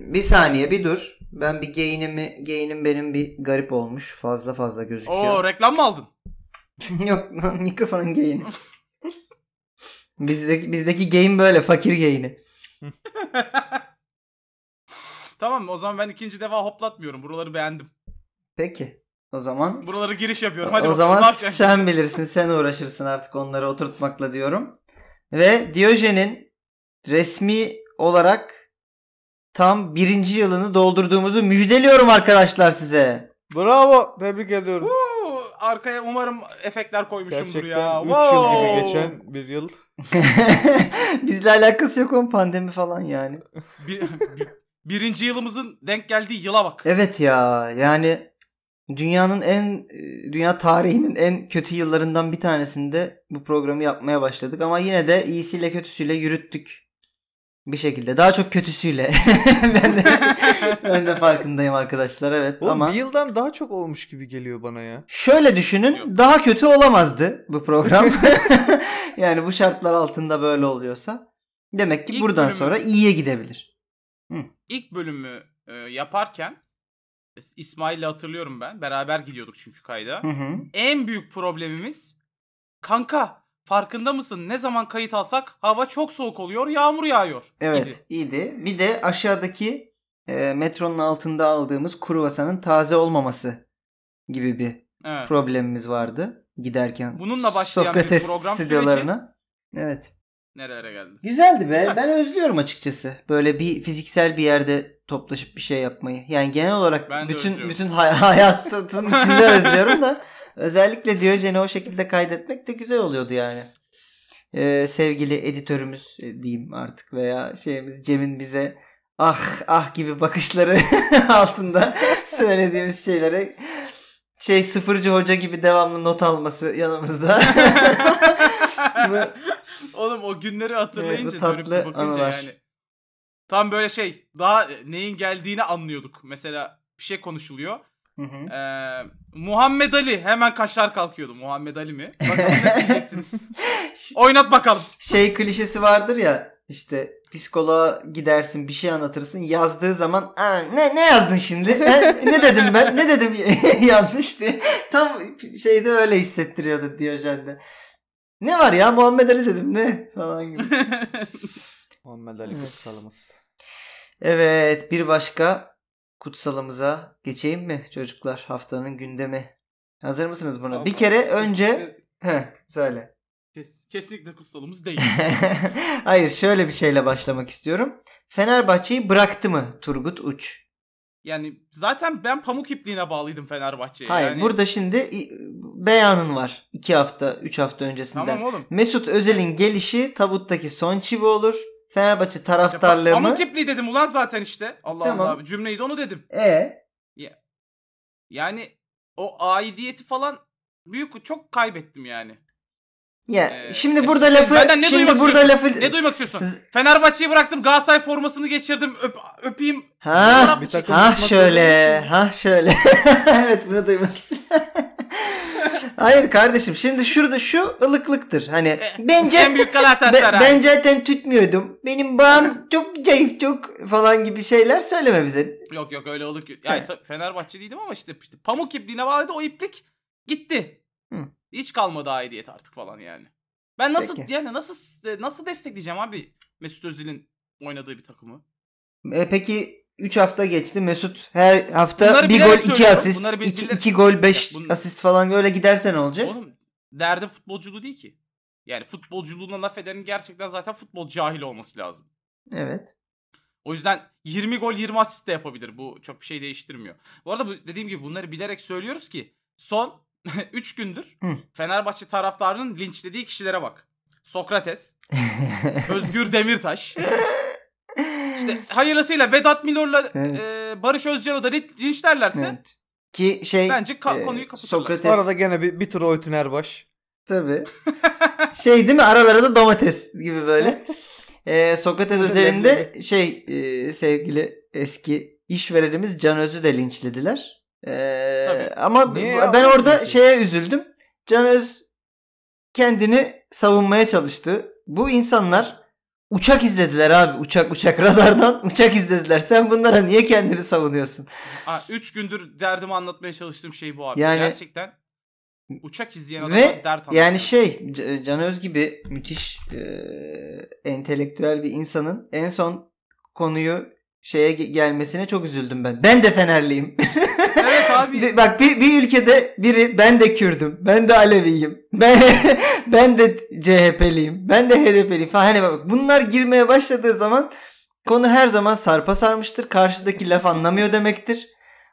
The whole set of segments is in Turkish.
Bir saniye bir dur. Ben bir gain'imi gain'im benim bir garip olmuş. Fazla fazla gözüküyor. Oo reklam mı aldın? Yok lan mikrofonun gain'i. bizdeki, bizdeki gain böyle fakir gain'i. tamam o zaman ben ikinci defa hoplatmıyorum. Buraları beğendim. Peki. O zaman Buraları giriş yapıyorum. Hadi o bakalım, zaman sen bilirsin. Sen uğraşırsın artık onları oturtmakla diyorum. Ve Diyojen'in resmi olarak tam birinci yılını doldurduğumuzu müjdeliyorum arkadaşlar size. Bravo. Tebrik ediyorum. Uuu, arkaya umarım efektler koymuşumdur Gerçekten ya. 3 yıl Wow. gibi geçen bir yıl. Bizle alakası yok o pandemi falan yani. Bir- bir- birinci yılımızın denk geldiği yıla bak. Evet ya yani dünyanın en dünya tarihinin en kötü yıllarından bir tanesinde bu programı yapmaya başladık ama yine de iyisiyle kötüsüyle yürüttük. Bir şekilde. Daha çok kötüsüyle. ben de ben de farkındayım arkadaşlar evet Oğlum ama bir yıldan daha çok olmuş gibi geliyor bana ya. şöyle düşünün Yok. daha kötü olamazdı bu program. yani bu şartlar altında böyle oluyorsa demek ki İlk buradan bölümü- sonra iyiye gidebilir. İlk bölümü e, yaparken İsmail'le hatırlıyorum ben. Beraber gidiyorduk çünkü kayda. Hı hı. En büyük problemimiz kanka farkında mısın? Ne zaman kayıt alsak hava çok soğuk oluyor, yağmur yağıyor. Evet idi. iyiydi. Bir de aşağıdaki e, metronun altında aldığımız kruvasanın taze olmaması gibi bir Evet. problemimiz vardı giderken. Bununla başlayan bir Sokrates program stüdyolarına. Evet. Nerelere geldi? Güzeldi be. Güzel. Ben özlüyorum açıkçası. Böyle bir fiziksel bir yerde toplaşıp bir şey yapmayı. Yani genel olarak Ben bütün bütün hay- hayatın içinde özlüyorum da özellikle Diyojen'i o şekilde kaydetmek de güzel oluyordu yani. Ee, sevgili editörümüz e, diyeyim artık veya şeyimiz Cem'in bize ah ah gibi bakışları altında söylediğimiz şeylere şey sıfırcı hoca gibi devamlı not alması yanımızda. Oğlum o günleri hatırlayınca Evet, tatlı dönüp bakınca anılar. yani. Tam böyle şey daha neyin geldiğini anlıyorduk. Mesela bir şey konuşuluyor. Hı hı. Ee, Muhammed Ali hemen kaşlar kalkıyordu. Muhammed Ali mi? Bakalım ne diyeceksiniz. Oynat bakalım. şey klişesi vardır ya işte psikoloğa gidersin bir şey anlatırsın yazdığı zaman "Aa, ne ne yazdın şimdi Ha, ne dedim ben ne dedim yanlış diye tam şeyde öyle hissettiriyordu Diyojen'de. Ne var ya Muhammed Ali dedim ne falan gibi. Muhammed Ali Evet. kutsalımız. Evet bir başka kutsalımıza geçeyim mi çocuklar haftanın gündemi. Hazır mısınız buna? Bir kere önce Heh, söyle. Kes- kesinlikle kutsalımız değil. Hayır şöyle bir şeyle başlamak istiyorum. Fenerbahçe'yi bıraktı mı Turgut Uç? Yani zaten ben pamuk ipliğine bağlıydım Fenerbahçe'ye. Hayır yani, burada şimdi beyanın var. 2 hafta 3 hafta öncesinden. Tamam oğlum. Mesut Özil'in gelişi tabuttaki son çivi olur. Fenerbahçe İşte taraftarlığı pa- mı? Pamuk ipliği dedim ulan zaten işte. Allah Tamam. Allah. Cümleyi de onu dedim. E Yani o aidiyeti falan büyük çok kaybettim yani. ya Ee, şimdi burada şimdi lafı ne şimdi burada istiyorsun? lafı Ne duymak istiyorsun? Fenerbahçe'yi bıraktım. Galatasaray formasını geçirdim. Öp, öpeyim. Ha, ha şöyle, ha şöyle. evet bunu duymak istedim. Hayır kardeşim şimdi şurada şu ılıklıktır. Hani bence En büyük Galatasaray. ben zaten tutmuyordum. Benim bağım çok zayıf çok falan gibi şeyler söyleme bize. Yok yok öyle ki. Yani tabii Fenerbahçe değildim ama işte, işte pamuk ipliğine bağlıydı o iplik gitti. Hı. Hiç kalmadı aidiyet artık falan yani. Ben nasıl Peki. yani nasıl nasıl destekleyeceğim abi Mesut Özil'in oynadığı bir takımı? E, peki 3 hafta geçti. Mesut her hafta Bunları bir gol 2 söylüyorum. asist. Bunları 2 bilerek- gol 5 Ya asist falan öyle giderse ne olacak? Oğlum derdi futbolculuğu değil ki. Yani futbolculuğuna laf edenin gerçekten zaten futbol cahili olması lazım. Evet. O yüzden 20 gol 20 asist de yapabilir. Bu çok bir şey değiştirmiyor. Bu arada bu, dediğim gibi bunları bilerek söylüyoruz ki son 3 gündür Hı. Fenerbahçe taraftarının linçlediği kişilere bak. Sokrates, Özgür Demirtaş. İşte hayırlısıyla Vedat Milor'la Evet. e, Barış Özcan'ı da lin- linçlerlerse evet. Ki şey bence ka- e, konuyu kapatırlar. Sokrates Bu arada gene bir, bir tur Oytun Erbaş. tabii. şey değil mi? Aralara da domates gibi böyle. E, Sokrates özelinde şey e, sevgili eski işverenimiz Can Öz'ü de linçlediler. E, Tabii. ama Niye ben ya? orada Niye? şeye üzüldüm. Can Öz kendini savunmaya çalıştı. Bu insanlar Uçak izlediler abi. Uçak uçak radardan uçak izlediler. Sen bunlara niye kendini savunuyorsun? 3 gündür derdimi anlatmaya çalıştığım şey bu abi. Yani- Gerçekten uçak izleyen adama Ve dert anlatmak. yani şey Can Öz gibi müthiş e, entelektüel bir insanın en son konuyu şeye ge- gelmesine çok üzüldüm ben. Ben de Fenerliyim. Abi. Bir- Bak bir, bir ülkede biri ben de Kürdüm, ben de Aleviyim, ben ben de CHP'liyim, ben de HDP'liyim falan. Hani bak bunlar girmeye başladığı zaman konu her zaman sarpa sarmıştır. Karşıdaki laf anlamıyor demektir.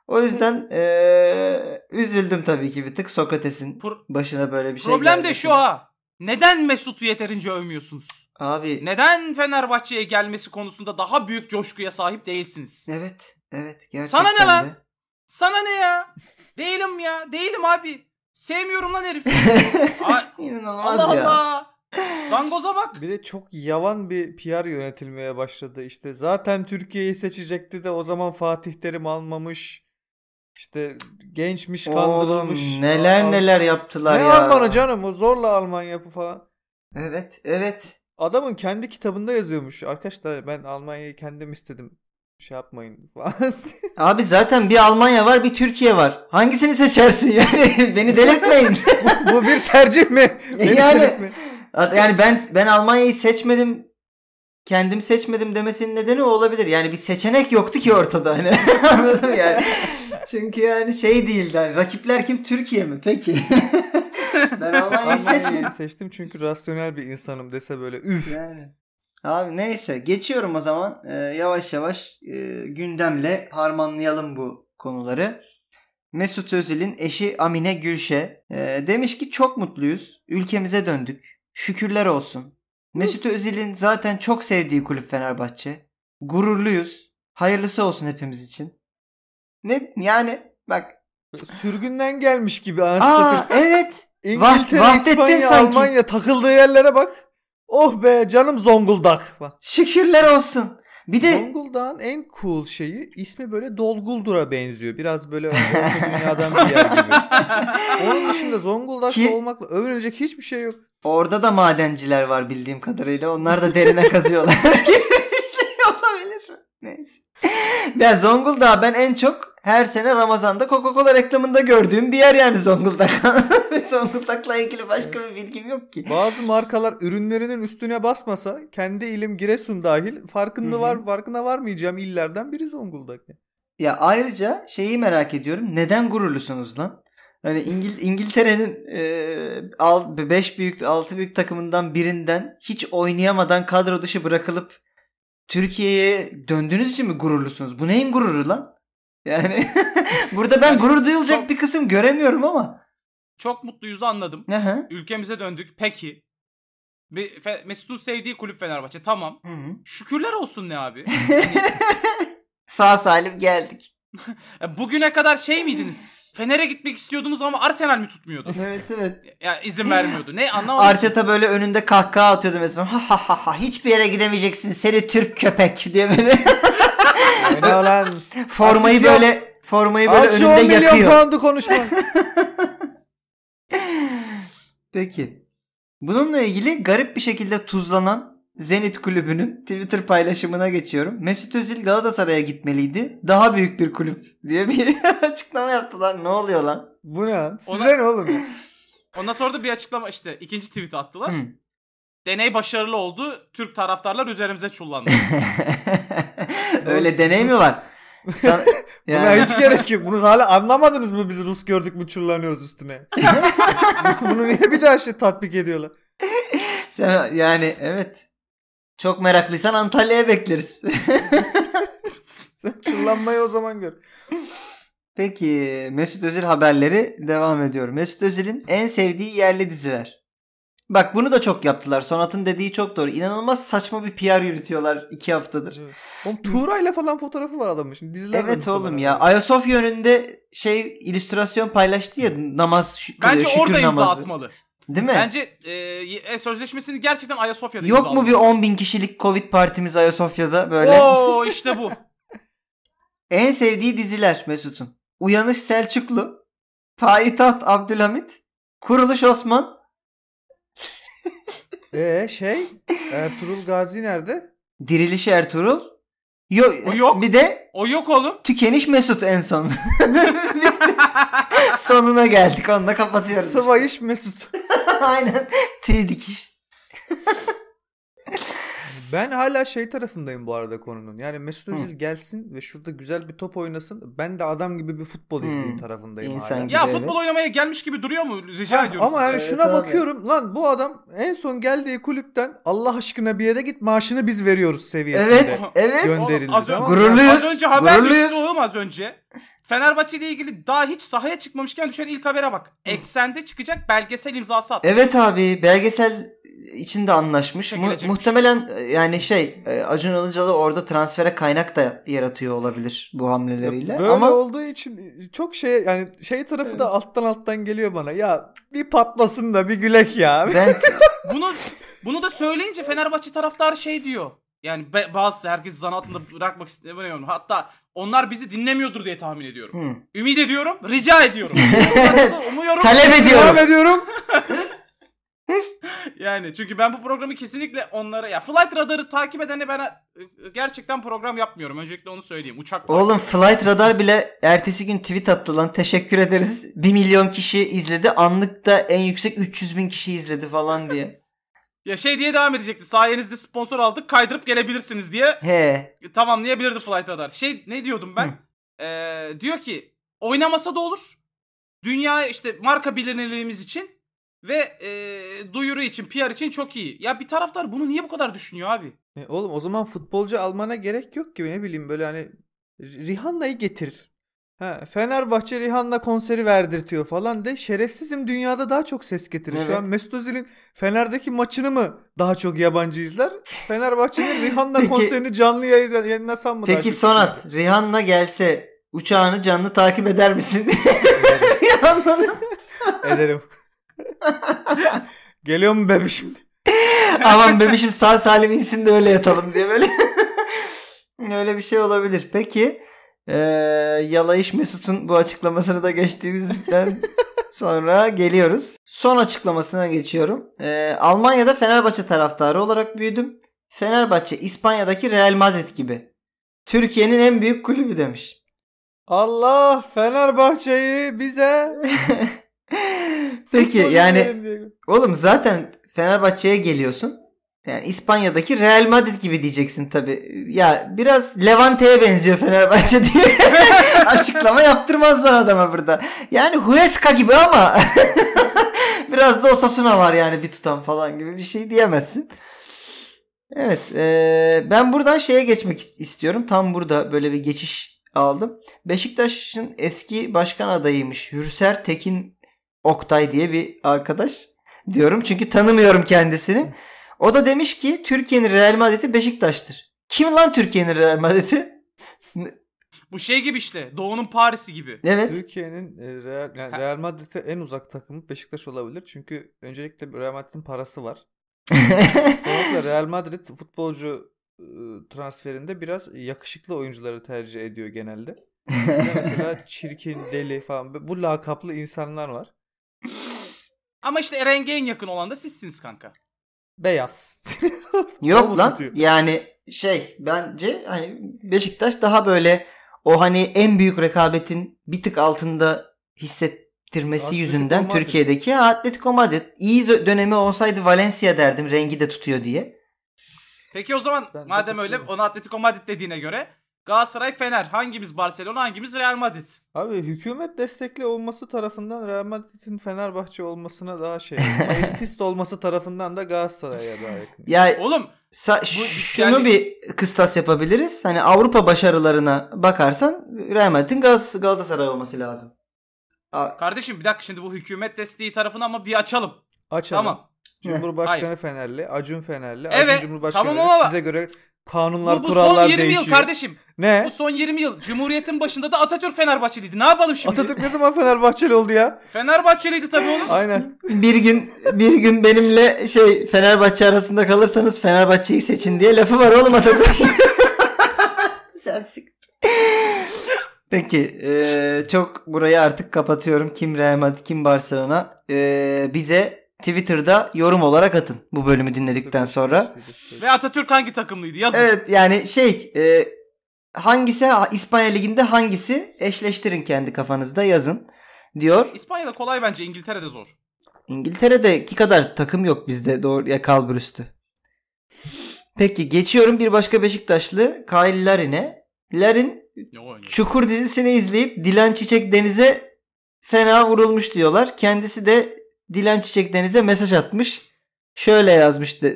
O yüzden eee, üzüldüm tabii ki bir tık Sokrates'in başına böyle bir şey Problem de gelmesine. şu ha. Neden Mesut'u yeterince övmüyorsunuz? Abi Neden Fenerbahçe'ye gelmesi konusunda daha büyük coşkuya sahip değilsiniz? evet evet gerçekten Sana ne lan? de. Sana ne ya? Değilim ya. Değilim abi. Sevmiyorum lan herifi. Aa, İnanılmaz Allah ya. Allah. Dangoza bak. Bir de çok yavan bir PR yönetilmeye başladı. İşte zaten Türkiye'yi seçecekti de o zaman Fatih Terim almamış. İşte gençmiş Oğlum kandırılmış. neler Al- neler yaptılar Ne ya. Almanı canım o zorla Alman yapı falan. Evet evet. Adamın kendi kitabında yazıyormuş. Arkadaşlar ben Almanya'yı kendim istedim. Şey yapmayın falan. Abi zaten bir Almanya var bir Türkiye var. Hangisini seçersin yani? Beni delirtmeyin. Bu bir tercih mi? Beni Yani- delirtme. yani ben ben Almanya'yı seçmedim kendim seçmedim demesinin nedeni o olabilir. Yani bir seçenek yoktu ki ortada hani. Anladın mı yani? Çünkü yani şey değildi. Hani rakipler kim? Türkiye mi? Peki. ben Almanya'yı seçmedim. Almanya'yı seçtim çünkü rasyonel bir insanım dese böyle üf. Yani. Abi neyse geçiyorum o zaman. Ee, yavaş yavaş e, gündemle harmanlayalım bu konuları. Mesut Özil'in eşi Amine Gülşe e, demiş ki çok mutluyuz. Ülkemize döndük. Şükürler olsun. Mesut Özil'in zaten çok sevdiği kulüp Fenerbahçe. Gururluyuz. Hayırlısı olsun hepimiz için. Ne yani bak. Sürgünden gelmiş gibi anasını Aa evet. İngiltere, Vahdettin İspanya, sanki. Almanya takıldığı yerlere bak. Oh be canım Zonguldak. Bak. Şükürler olsun. Bir de Zonguldak'ın en cool şeyi ismi böyle Dolguldur'a benziyor. Biraz böyle dünyadan bir yer gibi. Onun dışında Zonguldak'ta Ki- olmakla övünecek hiçbir şey yok. Orada da madenciler var bildiğim kadarıyla. Onlar da derine kazıyorlar gibi bir şey olabilir mi? Neyse. Ya Zonguldak ben en çok her sene Ramazan'da Coca-Cola reklamında gördüğüm bir yer yani Zonguldak. Zonguldak'la ilgili başka bir bilgim yok ki. Bazı markalar ürünlerinin üstüne basmasa kendi ilim Giresun dahil farkında Hı hı. var farkına varmayacağım illerden biri Zonguldak. Ya ayrıca şeyi merak ediyorum. Neden gururlusunuz lan? Hani İngil İngiltere'nin 5 büyük 6 büyük takımından birinden hiç oynayamadan kadro dışı bırakılıp Türkiye'ye döndüğünüz için mi gururlusunuz? Bu neyin gururu lan? Yani burada ben Yani gurur duyulacak çok- bir kısım göremiyorum ama. Çok mutluyuz anladım. Hı hı. Ülkemize döndük. Peki. Mesut'un sevdiği kulüp Fenerbahçe. Tamam. Hı hı. Şükürler olsun ne abi? Sağ salim geldik. Bugüne kadar şey miydiniz? Fener'e gitmek istiyordunuz ama Arsenal mi tutmuyordu? Evet evet. Ya izin vermiyordu. Ne anlamadım. Arteta böyle önünde kahkaha atıyordu mesela. Ha ha ha ha hiçbir yere gidemeyeceksin seni Türk köpek diye böyle Oyna lan. formayı Asist yap. böyle formayı böyle 10 önünde milyon yakıyor. poundu konuşma. Peki. Bununla ilgili garip bir şekilde tuzlanan Zenit kulübünün Twitter paylaşımına geçiyorum. Mesut Özil Galatasaray'a gitmeliydi. Daha büyük bir kulüp diye bir açıklama yaptılar. Ne oluyor lan? Bu ne? Size Ona- ne oğlum? Ondan sonra da bir açıklama işte ikinci tweet attılar. Hı. Deney başarılı oldu. Türk taraftarlar üzerimize çullandı. Öyle deney mi var? Buna Yani- hiç gerek yok. Bunu hala anlamadınız mı biz Rus gördük mü çullanıyoruz üstüne? Bunu niye bir daha şey tatbik ediyorlar? Sen, yani evet. Çok meraklıysan Antalya'ya bekleriz. Sen çullanmayı o zaman gör. Peki Mesut Özil haberleri devam ediyor. Mesut Özil'in en sevdiği yerli diziler. Bak bunu da çok yaptılar. Sonat'ın dediği çok doğru. İnanılmaz saçma bir PR yürütüyorlar iki haftadır. Oğlum Tuğra'yla falan fotoğrafı var adamın. Şimdi diziler Evet oğlum ya. var. Ayasofya önünde şey illüstrasyon paylaştı ya namaz şü- kılıyor, Bence şükür orada imza namazı. atmalı. Değil mi? Bence e, e, sözleşmesini gerçekten Ayasofya'da Yok mu imzaladı. bir 10 bin kişilik Covid partimiz Ayasofya'da böyle? Oo işte bu. En sevdiği diziler Mesut'un. Uyanış Selçuklu, Payitaht Abdülhamit, Kuruluş Osman, Ee şey Ertuğrul Gazi nerede? Diriliş Ertuğrul. Yo, O yok. Bir de O yok oğlum. tükeniş Mesut en son. Sonuna geldik. Onunla kapatıyoruz. işte. Sıvayış Mesut. Aynen. Tüy dikiş. Ben hala şey tarafındayım bu arada konunun. Yani Mesut Hı. Özil gelsin ve şurada güzel bir top oynasın. Ben de adam gibi bir futbol izleyeyim tarafındayım İnsan hala. gibi. Ya evet. futbol oynamaya gelmiş gibi duruyor mu? Rica Ha, ediyorum ama yani size. şuna Evet, abi. bakıyorum lan bu adam en son geldiği kulüpten Allah aşkına bir yere git maaşını biz veriyoruz seviyesinde. Evet. Evet. Gö- Oğlum, gönderildi, az, önce, tamam mı? Gururluyuz. az önce haber Gururluyuz. düştü oğlum az önce. Fenerbahçe ile ilgili daha hiç sahaya çıkmamışken düşen ilk habere bak. Eksende çıkacak belgesel imzası attı. Evet abi belgesel içinde anlaşmış. Mu- muhtemelen e, yani şey e, Acun Ilıcalı orada transfere kaynak da yaratıyor olabilir bu hamleleriyle. Böyle Ama olduğu için çok şey yani şey tarafı da alttan alttan geliyor bana. Ya bir patlasın da bir gülek ya. ben Bunu bunu da söyleyince Fenerbahçe taraftarı şey diyor. Yani be- bazısı herkes zan altında bırakmak istemiyorum. Hatta onlar bizi dinlemiyordur diye tahmin ediyorum. Hı. Ümit ediyorum, rica ediyorum. Umuyorum. talep ediyorum. ediyorum. Yani çünkü ben bu programı kesinlikle onlara ya Flight Radar'ı takip edene ben e, gerçekten program yapmıyorum. Öncelikle onu söyleyeyim. Uçak Oğlum Flight Radar bile ertesi gün tweet attı lan. Teşekkür ederiz. 1 milyon kişi izledi. Anlıkta en yüksek 300 bin kişi izledi falan diye. Ya şey diye devam edecekti. Sayenizde sponsor aldık. Kaydırıp gelebilirsiniz diye He. tamamlayabilirdi Flight Radar. Şey ne diyordum ben? Ee, diyor ki oynamasa da olur. Dünya işte marka bilinirliğimiz için ve e, duyuru için, PR için çok iyi. Ya bir taraftar bunu niye bu kadar düşünüyor abi? E, Oğlum o zaman futbolcu almana gerek yok ki ne bileyim böyle hani Rihanna'yı getir. Ha, Fenerbahçe Rihanna konseri verdirtiyor falan de şerefsizim dünyada daha çok ses getirir. Şu Evet. an Mesut Özil'in Fener'deki maçını mı daha çok yabancı izler? Fenerbahçe'nin Rihanna Peki- konserini canlı yayın yayınlasam mı Peki Sonat, izler? Rihanna gelse uçağını canlı takip eder misin? Rihanna'nın. Ederim. Geliyor mu bebişim? Aman bebişim sağ salim insin de öyle yatalım diye böyle. öyle bir şey olabilir. Peki eee Yalayış Mesut'un bu açıklamasını da geçtiğimizden sonra geliyoruz. Son açıklamasına geçiyorum. Eee, Almanya'da Fenerbahçe taraftarı olarak büyüdüm. Fenerbahçe İspanya'daki Real Madrid gibi. Türkiye'nin en büyük kulübü demiş. Allah Fenerbahçe'yi bize Peki yani. Oğlum zaten Fenerbahçe'ye geliyorsun. Yani İspanya'daki Real Madrid gibi diyeceksin tabi. Ya biraz Levante'ye benziyor Fenerbahçe diye açıklama yaptırmazlar adama burada. Yani Huesca gibi ama biraz da Osasuna var yani bir tutam falan gibi bir şey diyemezsin. Evet eee, ben buradan şeye geçmek istiyorum. Tam burada böyle bir geçiş aldım. Beşiktaş'ın eski başkan adayıymış. Hürser Tekin Oktay diye bir arkadaş diyorum. Çünkü tanımıyorum kendisini. O da demiş ki Türkiye'nin Real Madrid'i Beşiktaş'tır. Kim lan Türkiye'nin Real Madrid'i? Bu şey gibi işte. Doğu'nun Paris'i gibi. Evet. Türkiye'nin e, Real, yani. Real Madrid'e en uzak takımı Beşiktaş olabilir. Çünkü öncelikle Real Madrid'in parası var. Sonrasında Real Madrid futbolcu e, transferinde biraz yakışıklı oyuncuları tercih ediyor genelde. Mesela çirkin, deli falan bu lakaplı insanlar var. Ama işte renge en yakın olan da sizsiniz kanka. Beyaz. Yok lan tutuyor? yani şey bence hani Beşiktaş daha böyle o hani en büyük rekabetin bir tık altında hissettirmesi Atletico yüzünden Madrid. Türkiye'deki Atletico Madrid iyi dönemi olsaydı Valencia derdim rengi de tutuyor diye. Peki o zaman Ben de madem öyle onu Atletico Madrid dediğine göre Galatasaray Fener hangimiz Barcelona hangimiz Real Madrid? Abi hükümet destekli olması tarafından Real Madrid'in Fenerbahçe olmasına daha şey. elitist olması tarafından da Galatasaray'a daha yakın. Ya Oğlum Sa- Bu- şunu yani- bir kıstas yapabiliriz. Hani Avrupa başarılarına bakarsan Real Madrid'in Galatasaray, Galatasaray olması lazım. A- kardeşim bir dakika şimdi bu hükümet desteği tarafını ama bir açalım. Açalım. Tamam. Cumhurbaşkanı Hayır. Fenerli, Acun Fenerli. Evet, Acun Cumhurbaşkanı tamam ama- size göre kanunlar, Bu, bu kurallar son 20 değişiyor. yıl kardeşim. Ne? Bu son 20 yıl Cumhuriyet'in başında da Atatürk Fenerbahçeliydi. Ne yapalım şimdi? Atatürk ne zaman Fenerbahçeli oldu ya? Fenerbahçeliydi tabii oğlum. Aynen. bir gün bir gün benimle şey Fenerbahçe arasında kalırsanız Fenerbahçe'yi seçin diye lafı var oğlum Atatürk. Sen Peki eee, çok burayı artık kapatıyorum. Kim Real Madrid kim Barcelona. Eee, bize Twitter'da yorum olarak atın bu bölümü dinledikten sonra. Ve Atatürk hangi takımlıydı? Yazın. Evet yani şey e, hangisi İspanya Ligi'nde hangisi eşleştirin kendi kafanızda yazın diyor. İspanya'da kolay bence İngiltere'de zor. İngiltere'deki kadar takım yok bizde doğru ya kalburüstü. Peki geçiyorum bir başka Beşiktaşlı Kyle Larin'e. Larin? Çukur dizisini izleyip Dilan Çiçek Deniz'e fena vurulmuş diyorlar. Kendisi de Dilan Çiçek Deniz'e mesaj atmış. Şöyle yazmış de-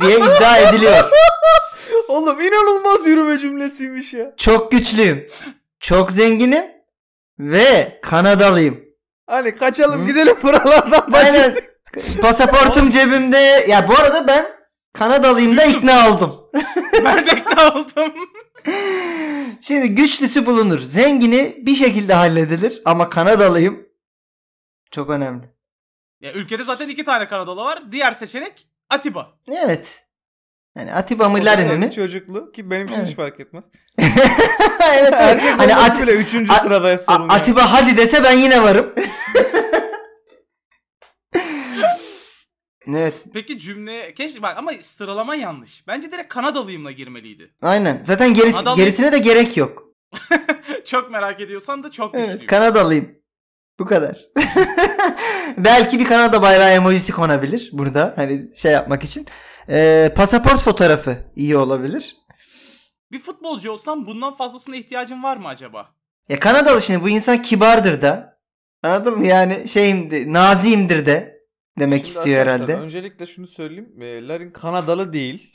diye iddia ediliyor. Oğlum inanılmaz yürüme cümlesiymiş ya. Çok güçlüyüm. Çok zenginim. Ve Kanadalıyım. Hani kaçalım Hı. gidelim buralardan Aynen. Pasaportum cebimde. Ya bu arada ben Kanadalıyım da ikna oldum. ben de ikna oldum. Şimdi güçlüsü bulunur. Zengini bir şekilde halledilir. Ama Kanadalıyım. Çok önemli. ya ülkede zaten iki tane Kanadalı var. Diğer seçenek Atiba. Evet. Yani Atiba mı Larin'i mi? Çocuklu ki benim için Evet. hiç fark etmez. evet, evet. Erkek Hani Ati- bile üçüncü A- sırada A- sorun. yani. Atiba hadi dese ben yine varım. evet. Peki cümle keşke bak ama sıralama yanlış. Bence direkt Kanadalıyımla girmeliydi. Aynen. Zaten gerisi, Kanadalı- gerisine de gerek yok. çok merak ediyorsan da çok. Evet, Kanadalıyım. Bu kadar. Belki bir Kanada bayrağı emojisi konabilir burada. Hani şey yapmak için. Ee, pasaport fotoğrafı iyi olabilir. Bir futbolcu olsam bundan fazlasına ihtiyacın var mı acaba? Ya Kanadalı şimdi bu insan kibardır da. Anladın mı? Yani şeyimdir, naziyimdir de demek Şimdi istiyor herhalde. Öncelikle şunu söyleyeyim. E, Larin Kanadalı değil.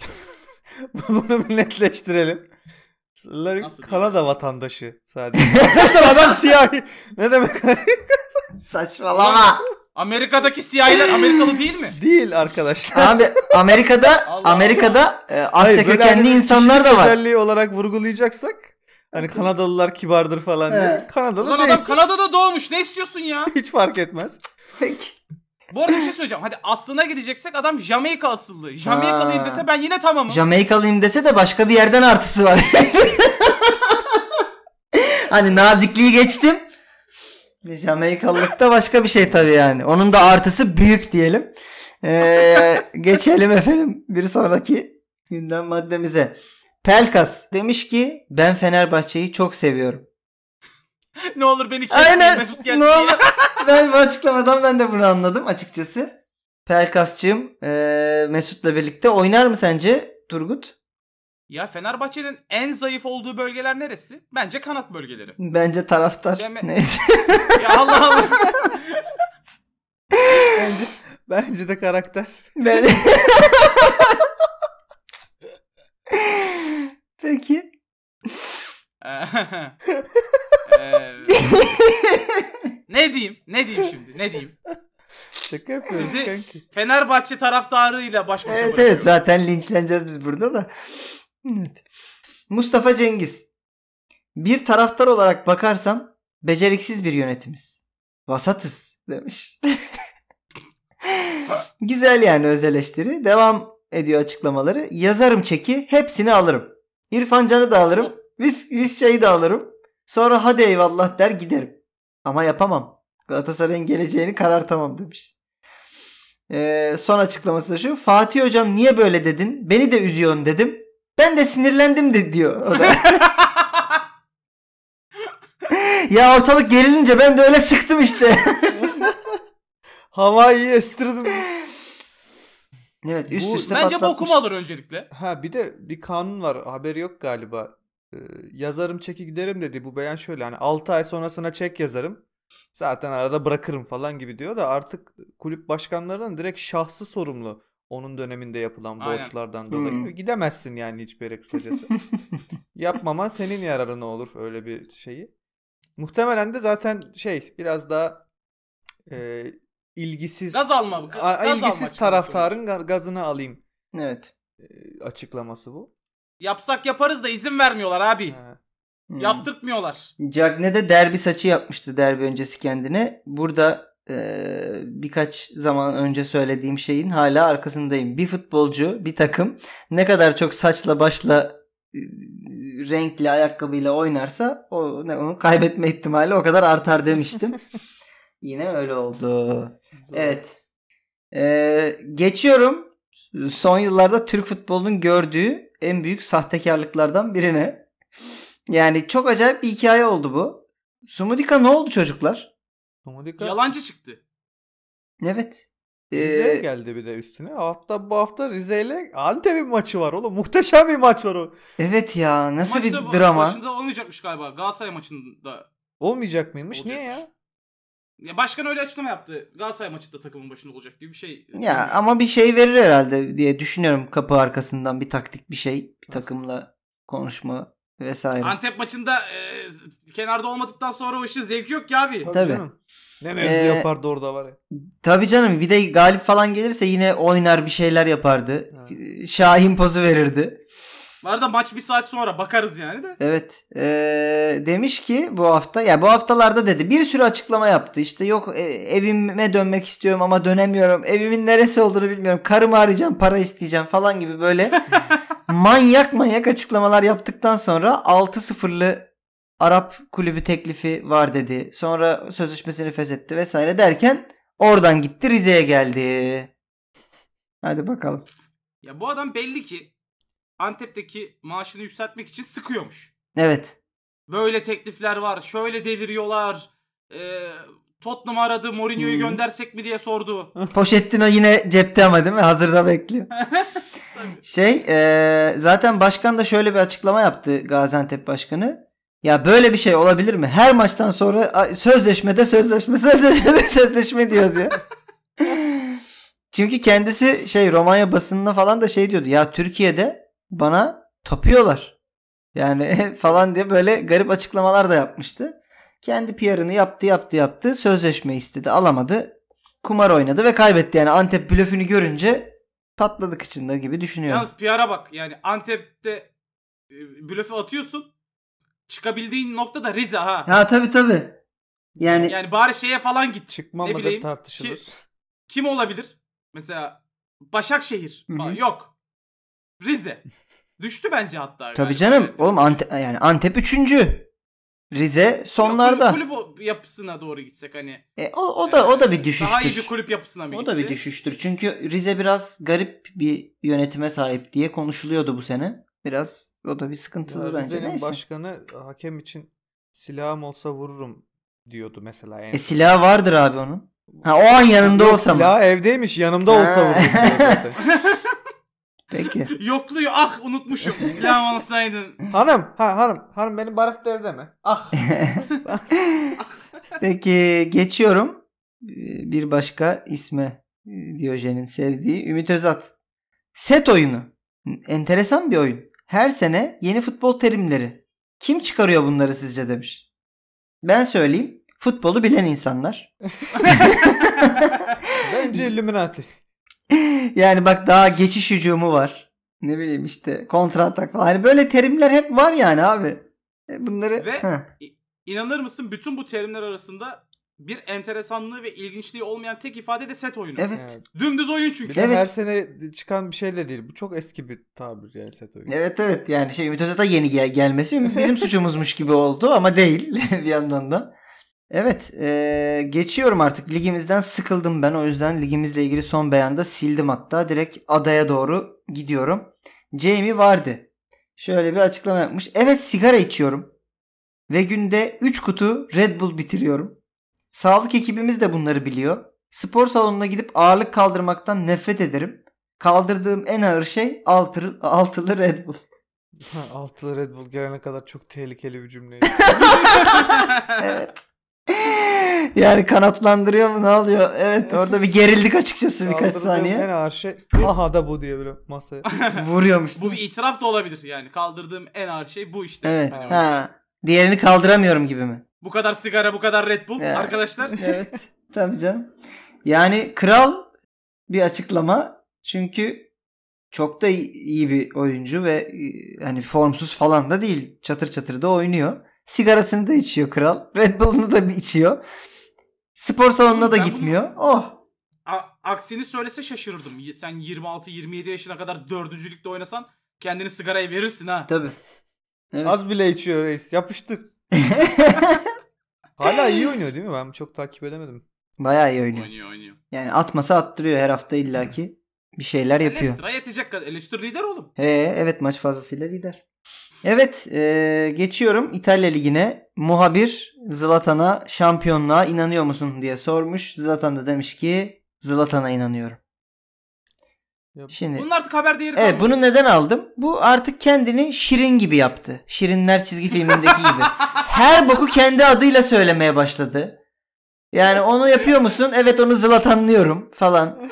Bunu bir netleştirelim. Larin Nasıl? Kanada vatandaşı sadece. Arkadaşlar adam siyahi. Ne demek? Saçmalama. Amerika'daki siyahiler Amerikalı değil mi? değil arkadaşlar. Abi Amerika'da Allah Amerika'da e, Asya Hayır, böyle kökenli hani insanlar da var. özelliği olarak vurgulayacaksak hani Kanadalılar kibardır falan diye. Evet. Kanadalı Ulan değil. adam Kanada'da doğmuş. Ne istiyorsun ya? Hiç fark etmez. Peki. Bu arada bir şey söyleyeceğim. Hadi aslına gideceksek adam Jamaika asıllı. Jamaikalı'yım dese ben yine tamamım. Jamaikalıyım dese de başka bir yerden artısı var. hani nazikliği geçtim. Jamaikalılık da başka bir şey tabii yani. Onun da artısı büyük diyelim. Ee, geçelim efendim bir sonraki gündem maddemize. Pelkas demiş ki ben Fenerbahçe'yi çok seviyorum. Ne olur beni kesmeyin Aynen. Mesut geldi Ne olur. ben bu açıklamadan ben de bunu anladım açıkçası. Pelkas'cığım ee, Mesut'la birlikte oynar mı sence Turgut? Ya Fenerbahçe'nin en zayıf olduğu bölgeler neresi? Bence kanat bölgeleri. Bence taraftar. Deme- Neyse. Ya Allah Allah. Bence bence de karakter. Ben... Peki. Eee, ne diyeyim? Ne diyeyim şimdi? Ne diyeyim? Şaka yapıyoruz Sizi- kanki. Fenerbahçe taraftarıyla baş başa Evet evet zaten linçleneceğiz biz burada da. Evet. Mustafa Cengiz. Bir taraftar olarak bakarsam beceriksiz bir yönetimiz. Vasatız demiş. Güzel yani öz eleştiri. Devam ediyor açıklamaları. Yazarım çeki hepsini alırım. İrfan Can'ı da alırım. Vis, Visca'yı da alırım. Sonra hadi eyvallah der giderim. Ama yapamam. Galatasaray'ın geleceğini karartamam demiş. Ee, son açıklaması da şu. Fatih hocam niye böyle dedin? Beni de üzüyorsun dedim. Ben de sinirlendim de diyor. O da. ya ortalık gerilince ben de öyle sıktım işte. Havayı estirdim. evet üst Bu- üste Bence patlatmış. bokumu alır öncelikle. Ha bir de bir kanun var. Haberi yok galiba. Ee, yazarım çeki giderim dedi. Bu beyan şöyle hani 6 ay sonrasına çek yazarım. Zaten arada bırakırım falan gibi diyor da artık kulüp başkanlarının direkt şahsı sorumlu. Onun döneminde yapılan Aynen. borçlardan dolayı. Hmm. Gidemezsin yani hiçbir yere kısacası. Yapmaman senin yararına olur öyle bir şeyi. Muhtemelen de zaten şey biraz daha e, ilgisiz Gaz alma. Gaz alma ilgisiz açıklaması taraftarın ga- gazını alayım evet. e, açıklaması bu. Yapsak yaparız da izin vermiyorlar abi. Ha. Hmm. Yaptırtmıyorlar. Cagne de derbi saçı yapmıştı derbi öncesi kendine. Burada e, birkaç zaman önce söylediğim şeyin hala arkasındayım. Bir futbolcu, bir takım ne kadar çok saçla başla e, renkli ayakkabıyla oynarsa o ne- onun kaybetme ihtimali o kadar artar demiştim. Yine öyle oldu. Evet. Ee, geçiyorum son yıllarda Türk futbolunun gördüğü en büyük sahtekarlıklardan birine. Yani çok acayip bir hikaye oldu bu. Sumudika ne oldu çocuklar? Komodika Yalancı çıktı. Evet. Rize'ye Ee, geldi bir de üstüne. Hatta bu hafta Rize ile Antep'in maçı var oğlum. Muhteşem bir maç var o. evet ya nasıl Maçta bir drama. Başında olmayacakmış galiba. Galatasaray maçında. Olmayacak mıymış? Niye ya? Ya başkan öyle açıklama yaptı. Galatasaray maçında takımın başında olacak gibi bir şey. Ya ama bir şey verir herhalde diye düşünüyorum kapı arkasından bir taktik bir şey bir takımla konuşma vesaire. Antep maçında e, kenarda olmadıktan sonra o işin zevki yok ki abi. Tabii, Tabii. canım. Ne mevzu Ee, yapardı orada var ya. Tabii canım bir de galip falan gelirse yine oynar bir şeyler yapardı. Ha. Şahin pozu verirdi. Bu arada maç bir saat sonra bakarız yani de. Evet. Ee, demiş ki bu hafta ya bu haftalarda dedi bir sürü açıklama yaptı. İşte yok e, evime dönmek istiyorum ama dönemiyorum. Evimin neresi olduğunu bilmiyorum. Karımı arayacağım, para isteyeceğim falan gibi böyle manyak manyak açıklamalar yaptıktan sonra 6-0'lı Arap kulübü teklifi var dedi. Sonra sözleşmesini feshetti vesaire derken oradan gitti Rize'ye geldi. Hadi bakalım. Ya bu adam belli ki Antep'teki maaşını yükseltmek için sıkıyormuş. Evet. Böyle teklifler var. Şöyle deliriyorlar. Ee, Tottenham aradı. Mourinho'yu Hmm. göndersek mi diye sordu. Pochettino yine cepte ama değil mi? Hazırda bekliyor. şey e, zaten başkan da şöyle bir açıklama yaptı Gaziantep başkanı. Ya böyle bir şey olabilir mi? Her maçtan sonra sözleşmede sözleşme sözleşmede sözleşme diyor diyor. Çünkü kendisi şey Romanya basınına falan da şey diyordu. Ya Türkiye'de bana tapıyorlar. Yani falan diye böyle garip açıklamalar da yapmıştı. Kendi PR'ını yaptı yaptı yaptı. Sözleşme istedi alamadı. Kumar oynadı ve kaybetti. Yani Antep blöfünü görünce patladı kıçında gibi düşünüyorum. Yalnız PR'a bak. Yani Antep'te e, blöfü atıyorsun. Çıkabildiğin nokta da Rize ha. Ha tabii tabii. Yani, Yani bari şeye falan git. Çıkma ne mıdır bileyim, tartışılır. Kim olabilir? Mesela Başakşehir. Hı hı. Aa, Yok. Rize. Düştü bence hatta. tabii Yani canım. Oğlum Antep, yani Antep 3. Rize Yok, sonlarda. Kulüp, kulüp yapısına doğru gitsek hani. E, o, o da o da bir düşüştür. Daha iyi bir kulüp yapısına mı O da bir düşüştür. Çünkü Rize biraz garip bir yönetime sahip diye konuşuluyordu bu sene. Biraz o da bir sıkıntılı Ya bence. Rize'nin başkanı hakem için silahım olsa vururum diyordu mesela. En E son. silahı vardır abi onun. Ha o an yanında Yok, olsa mı? Silahı evdeymiş yanımda olsa vururum diyor zaten. Peki. Yokluyor. Ah unutmuşum. Silahım alsaydın. hanım ha hanım hanım benim barakta evde mi? Ah. Peki geçiyorum. Ee, Bir başka isme e, Diyojen'in sevdiği Ümit Özat. Set oyunu. Enteresan bir oyun. Her sene yeni futbol terimleri. Kim çıkarıyor bunları sizce demiş. Ben söyleyeyim. Futbolu bilen insanlar. Bence Illuminati. Yani bak daha geçiş hücumu var. Ne bileyim işte kontra atak falan. Hani böyle terimler hep var yani abi. E Bunları Ve- Heh. İnanır mısın bütün bu terimler arasında bir enteresanlığı ve ilginçliği olmayan tek ifade de set oyunu. evet. Evet. Dümdüz oyun Bir çünkü. de Evet. her sene çıkan bir şey de değil. Bu çok eski bir tabir yani set oyunu. Evet evet yani şey Ümit Özat'a yeni gel- gelmesi bizim suçumuzmuş gibi oldu ama değil bir yandan da. Evet eee, geçiyorum artık ligimizden sıkıldım ben o yüzden ligimizle ilgili son beyanı da sildim hatta direkt adaya doğru gidiyorum. Jamie vardı. Şöyle bir açıklama yapmış. Evet sigara içiyorum ve günde 3 kutu Red Bull bitiriyorum. Sağlık ekibimiz de bunları biliyor. Spor salonuna gidip ağırlık kaldırmaktan nefret ederim. Kaldırdığım en ağır şey altılı, altılı Red Bull. Altılı Red Bull gelene kadar çok tehlikeli bir cümle. evet. Yani kanatlandırıyor mu ne oluyor? Evet orada bir gerildik açıkçası birkaç saniye. En ağır şey aha da bu diye böyle masaya. Vuruyormuş. bu bir itiraf da olabilir yani. Kaldırdığım en ağır şey bu işte. Evet. Hani Ha. Diğerini kaldıramıyorum gibi mi? Bu kadar sigara, bu kadar Red Bull Ya. arkadaşlar. Evet. Tabii canım. Yani kral bir açıklama. Çünkü çok da iyi- iyi bir oyuncu ve e, hani formsuz falan da değil. Çatır çatır da oynuyor. Sigarasını da içiyor kral. Red Bull'unu da bir içiyor. Spor salonuna da Ben bunu- gitmiyor. Oh. A- aksini söylese şaşırırdım. Sen 26-27 yaşına kadar dördüncülükte oynasan kendini sigaraya verirsin ha. Tabii. Evet. Az bile içiyor reis. Yapıştır. Hala iyi oynuyor değil mi? Ben çok takip edemedim. Bayağı iyi oynuyor. Oynuyor oynuyor. Yani atmasa attırıyor her hafta illaki bir şeyler yapıyor. Leicester'a yetecek kadar. Leicester lider oğlum. He, evet maç fazlasıyla lider. Evet e, geçiyorum İtalya Ligi'ne. Muhabir Zlatan'a şampiyonluğa inanıyor musun diye sormuş. Zlatan da demiş ki Zlatan'a inanıyorum. Ya, Şimdi Bunun artık haber değeri Evet kalmadı. bunu neden aldım? Bu artık kendini Şirin gibi yaptı. Şirinler çizgi filmindeki gibi. Her boku kendi adıyla söylemeye başladı. Yani onu yapıyor musun? Evet onu Zlatanlıyorum falan.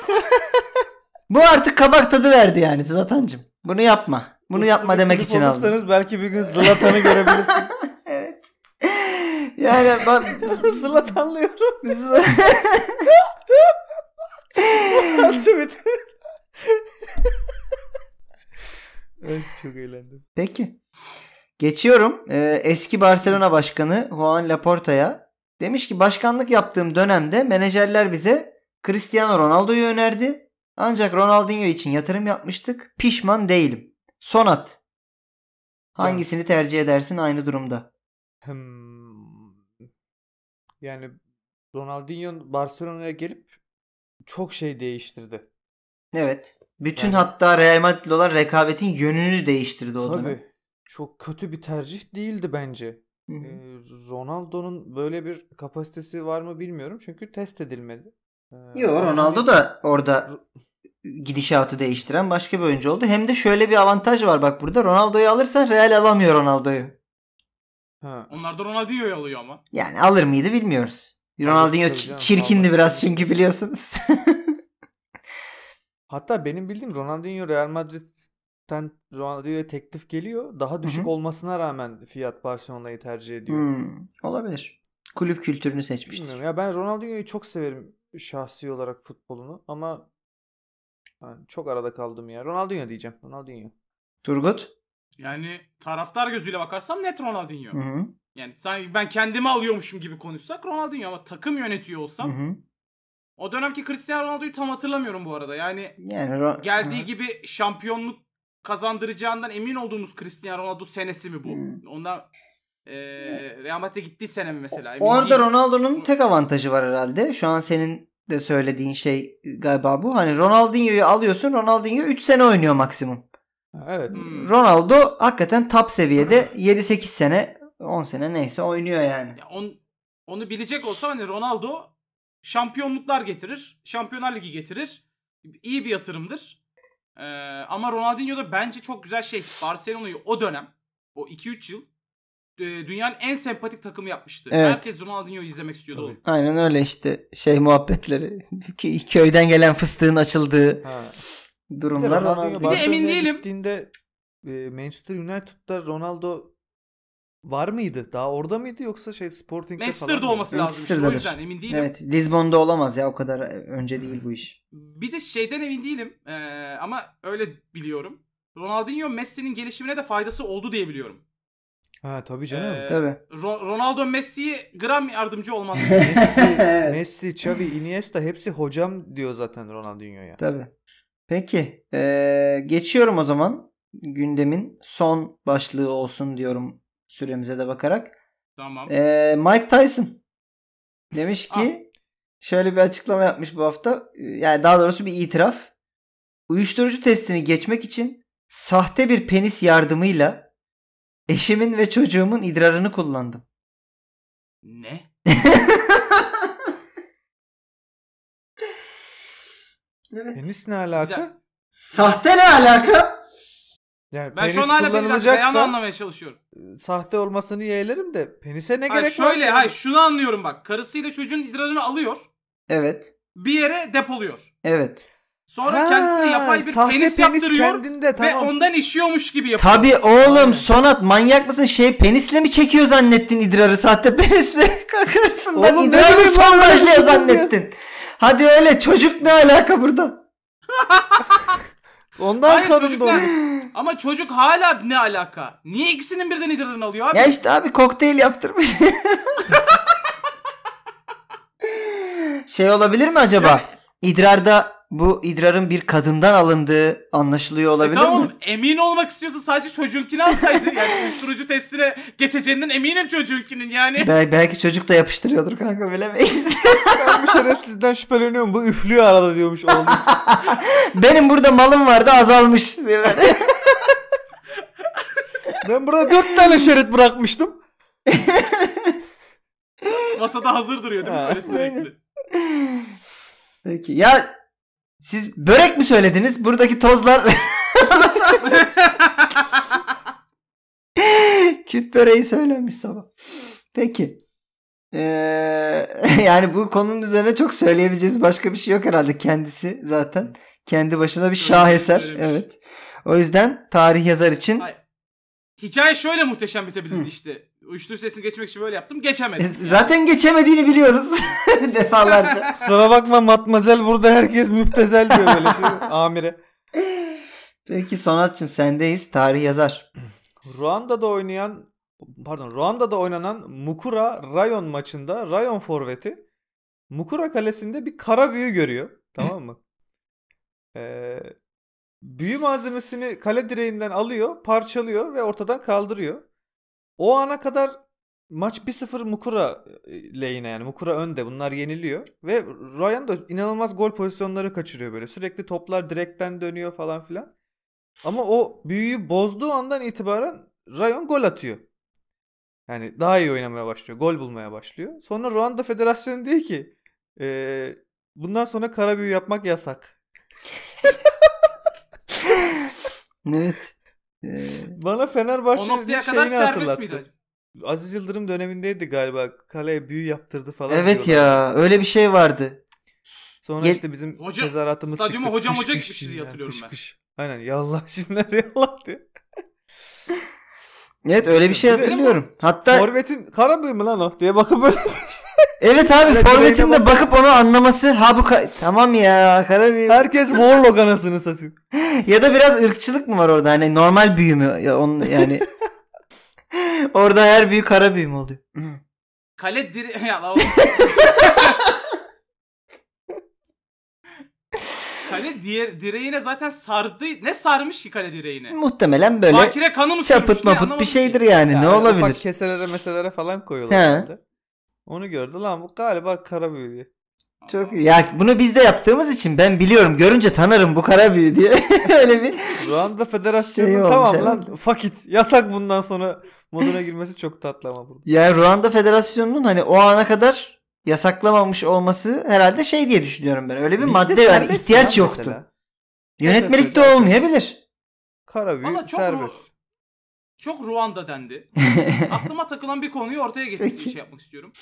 Bu artık kabak tadı verdi yani Zlatancım. Bunu yapma. Bunu Uslu yapma demek için aldım. belki bir gün Zlatan'ı görebilirsin. Evet. Yani bak Zlatanlıyorum. Zla- Simit. evet, çok eğlendim. Peki. Geçiyorum. Ee, eski Barcelona başkanı Juan Laporta'ya. Demiş ki başkanlık yaptığım dönemde menajerler bize Cristiano Ronaldo'yu önerdi. Ancak Ronaldinho için yatırım yapmıştık. Pişman değilim. Sonat. Hangisini tercih edersin aynı durumda? Hmm. Yani Ronaldinho Barcelona'ya gelip çok şey değiştirdi. Evet. Bütün Yani- hatta Real Madrid'le olan rekabetin yönünü değiştirdi o dönem. Tabii. Çok kötü bir tercih değildi bence. Hı hı. Ee, Ronaldo'nun böyle bir kapasitesi var mı bilmiyorum çünkü test edilmedi. Ee, Yo ama Ronaldo da orada gidişatı değiştiren başka bir oyuncu oldu. Hem de şöyle bir avantaj var bak burada. Ronaldo'yu alırsan Real alamıyor Ronaldo'yu. Ha. Onlar da Ronaldinho'yu alıyor ama. Yani alır mıydı bilmiyoruz. Ronaldinho ç- çirkindi biraz çünkü biliyorsunuz. Hatta benim bildiğim Ronaldinho Real Madrid'den Ronaldinho'ya teklif geliyor. Daha düşük hı. olmasına rağmen fiyat Barcelona'yı tercih ediyor. Hmm, olabilir. Kulüp kültürünü seçmiştir. Bilmiyorum. Ya ben Ronaldinho'yu çok severim şahsi olarak futbolunu ama yani çok arada kaldım ya. Ronaldinho diyeceğim. Ronaldinho. Turgut? Yani taraftar gözüyle bakarsam net Ronaldinho. Hı hı. Yani sanki ben kendimi alıyormuşum gibi konuşsak Ronaldinho ama takım yönetiyor Hı olsam hı. o dönemki Cristiano Ronaldo'yu tam hatırlamıyorum bu arada. Yani Yani Ro- geldiği Hı. gibi şampiyonluk kazandıracağından emin olduğumuz Cristiano Ronaldo senesi mi bu? Hmm. Ondan eee Real Madrid'e gittiği sene mi mesela? Emin Orada. Ronaldo'nun tek avantajı var herhalde. Şu an senin de söylediğin şey galiba bu. Hani Ronaldinho'yu alıyorsun. Ronaldinho 3 sene oynuyor maksimum. Evet. Hmm. Ronaldo hakikaten top seviyede 7-8 sene 10 sene neyse oynuyor yani. Ya on, onu bilecek olsa hani Ronaldo şampiyonluklar getirir. Şampiyonlar Ligi getirir. İyi bir yatırımdır. Ee, ama Ronaldinho da bence çok güzel şey. Barcelona'yı o dönem o 2-3 yıl dünyanın en sempatik takımı yapmıştı. Evet. Herkes Ronaldinho'yu izlemek istiyordu Tabii. oğlum. Aynen öyle işte şey muhabbetleri. Kö- Köyden gelen fıstığın açıldığı Ha. Bir de durumlar Ronaldo. de emin değilim. gittiğinde e, Manchester United'da Ronaldo var mıydı? Daha orada mıydı yoksa şey Sporting'de falan Manchester'da mı? olması lazım. işte. O Manchester'dadır. yüzden emin değilim. Evet, Lizbon'da olamaz ya o kadar önce değil bu iş. Bir de şeyden emin değilim. Ee, ama öyle biliyorum. Ronaldinho Messi'nin gelişimine de faydası oldu diye biliyorum. Ha tabii canım. Ee, Tabii. Ro- Ronaldo Messi'ye gram yardımcı olmaz. Messi. Messi, Xavi, Iniesta hepsi hocam diyor zaten Ronaldinho'ya. Tabii. Peki. eee, geçiyorum o zaman. Gündemin son başlığı olsun diyorum süremize de bakarak. tamam. Eee, Mike Tyson demiş ki şöyle bir açıklama yapmış bu hafta. Yani daha doğrusu bir itiraf. Uyuşturucu testini geçmek için sahte bir penis yardımıyla eşimin ve çocuğumun idrarını kullandım. Ne? Evet. Penis ne alaka? Sahte ne alaka? Yani Ben penis şu an hala kullanılacaksa anlamaya çalışıyorum. e, sahte olmasını yeğlerim de penise ne Hayır, gerek şöyle var? hayır şunu anlıyorum bak. Karısıyla çocuğun idrarını alıyor. Evet. Bir yere depoluyor. Evet. Sonra Ha, kendisine yapay bir sahte penis, yaptırıyor. kendinde Ve tamam. ondan işiyormuş gibi yapıyor. Tabii oğlum Aynen. Sonat manyak mısın? Şey penisle mi çekiyor zannettin idrarı? Sahte penisle karısından Oğlum ne idrar mı bileyim ben öyle sondajlıyor düşündüm ya. zannettin? Hadi öyle çocuk ne alaka burada? Ondan Hayır, kadın çocuklar-. Ama çocuk hala ne alaka? Niye ikisinin birden idrarını alıyor abi? ya işte abi kokteyl yaptırmış. şey olabilir mi acaba? İdrarda bu idrarın bir kadından alındığı anlaşılıyor E olabilir tamam mi? oğlum emin olmak istiyorsa sadece çocuğunkini alsaydı. Yani uyuşturucu testine geçeceğinden eminim çocuğunkinin yani. Bel- belki çocuk da yapıştırıyordur kanka bilemeyiz. Ben bu şerefsizden şüpheleniyorum. Bu üflüyor arada diyormuş oğlum. Benim burada malım vardı azalmış. Ben burada dört tane şerit bırakmıştım. Masada hazır duruyor değil mi böyle sürekli? Peki ya siz börek mi söylediniz? Buradaki tozlar Küt böreği söylenmiş sabah. Peki. Ee, yani bu konunun üzerine çok söyleyebileceğimiz başka bir şey yok herhalde kendisi zaten. Kendi başına bir şaheser. Söylemiş. Evet. O yüzden tarih yazar için Ay, Hikaye şöyle muhteşem bitebilirdi işte. Uyuşturucu sesini geçmek için böyle yaptım. Geçemedim. E, Yani. zaten geçemediğini biliyoruz defalarca. Kusura bakma matmazel burada herkes müptezel diyor böyle şey. Amire. Peki Sonatçım sendeyiz. Tarih yazar. Ruanda'da oynayan pardon Ruanda'da oynanan Mukura Rayon maçında Rayon forveti Mukura kalesinde bir kara büyü görüyor. Tamam mı? Ee, büyü malzemesini kale direğinden alıyor, parçalıyor ve ortadan kaldırıyor. O ana kadar maç 1-0 Mukura e, lehine yani Mukura önde. Bunlar yeniliyor ve Rayon da inanılmaz gol pozisyonları kaçırıyor böyle. Sürekli toplar direkten dönüyor falan filan. Ama o büyüyü bozduğu andan itibaren Rayon gol atıyor. Yani daha iyi oynamaya başlıyor. Gol bulmaya başlıyor. Sonra Ruanda Federasyonu diyor ki eee, bundan sonra kara büyü yapmak yasak. Evet. Ee, Bana o Fenerbahçe'nin noktaya kadar hatırlattı. miydi? Aziz Yıldırım dönemindeydi galiba. Kaleye büyü yaptırdı falan evet diyorlar. ya öyle bir şey vardı. Sonra Ge- işte bizim Hoca- tezahüratımız stadyuma çıktı. hocam Kış hoca gitmişti diye hatırlıyorum kış ben. kış. Aynen yallah cinler yallah diye. Evet öyle bir şey hatırlıyorum. Hatta Forvet'in kara büyü mü lan o diye bakıp böyle evet abi Öyle forvetin de bakıp onu anlaması ha bu ka- tamam ya kara büyü. herkes Warlock anasını satıyor. ya da biraz ırkçılık mı var orada hani normal büyü mü ya onun yani orada her büyü kara büyü mü oluyor? Kale dire... Ya la oğlum. Kale diğer direğine zaten sardı. Ne sarmış ki kale direğine? Muhtemelen böyle Bakire kanı mı çapıt sürmüş? Ne mapıt anlamadım bir ki. şeydir yani Ya ne olabilir? Ufak keselere meselere falan koyuyorlar. He. herhalde. Onu gördü lan bu galiba kara büyü diye. Çok ya bunu biz de yaptığımız için ben biliyorum görünce tanırım bu kara büyü diye öyle bir Ruanda Federasyonu Şey olmuş, tamam evet. lan fakit yasak bundan sonra moduna girmesi çok tatlı ama burada. Yani Ruanda Federasyonu'nun hani o ana kadar yasaklamamış olması herhalde şey diye düşünüyorum ben. Öyle bir Bizde madde mi ihtiyaç yoktu. mesela? Yönetmelikte Evet, olmayabilir. Kara büyü Valla çok serbest. Ru- çok Ruanda dendi. Aklıma takılan bir konuyu ortaya getirip Peki. şey yapmak istiyorum.